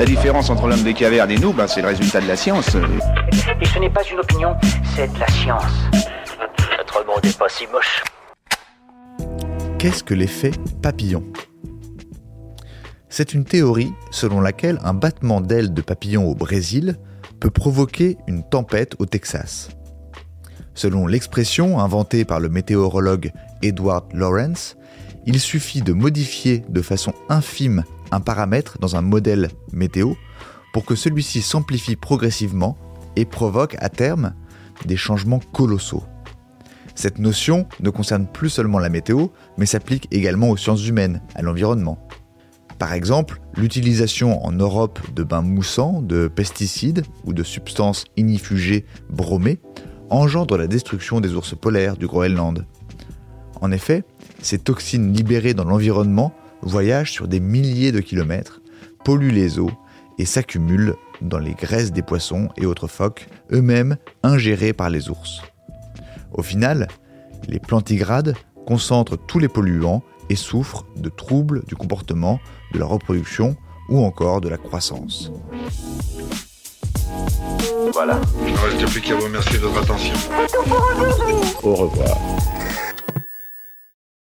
La différence entre l'homme des cavernes et nous, ben, c'est le résultat de la science. Et ce n'est pas une opinion, c'est de la science. Notre monde n'est pas si moche. Qu'est-ce que l'effet papillon? C'est une théorie selon laquelle un battement d'ailes de papillon au Brésil peut provoquer une tempête au Texas. Selon l'expression inventée par le météorologue Edward Lawrence, il suffit de modifier de façon infime un paramètre dans un modèle météo pour que celui-ci s'amplifie progressivement et provoque à terme des changements colossaux. Cette notion ne concerne plus seulement la météo, mais s'applique également aux sciences humaines, à l'environnement. Par exemple, l'utilisation en Europe de bains moussants, de pesticides ou de substances inifugées bromées engendre la destruction des ours polaires du Groenland. En effet, ces toxines libérées dans l'environnement voyagent sur des milliers de kilomètres, polluent les eaux et s'accumulent dans les graisses des poissons et autres phoques, eux-mêmes ingérés par les ours. Au final, les plantigrades concentrent tous les polluants et souffrent de troubles du comportement, de la reproduction ou encore de la croissance. Voilà. Il ne reste plus qu'à vous remercier de votre attention. Au revoir.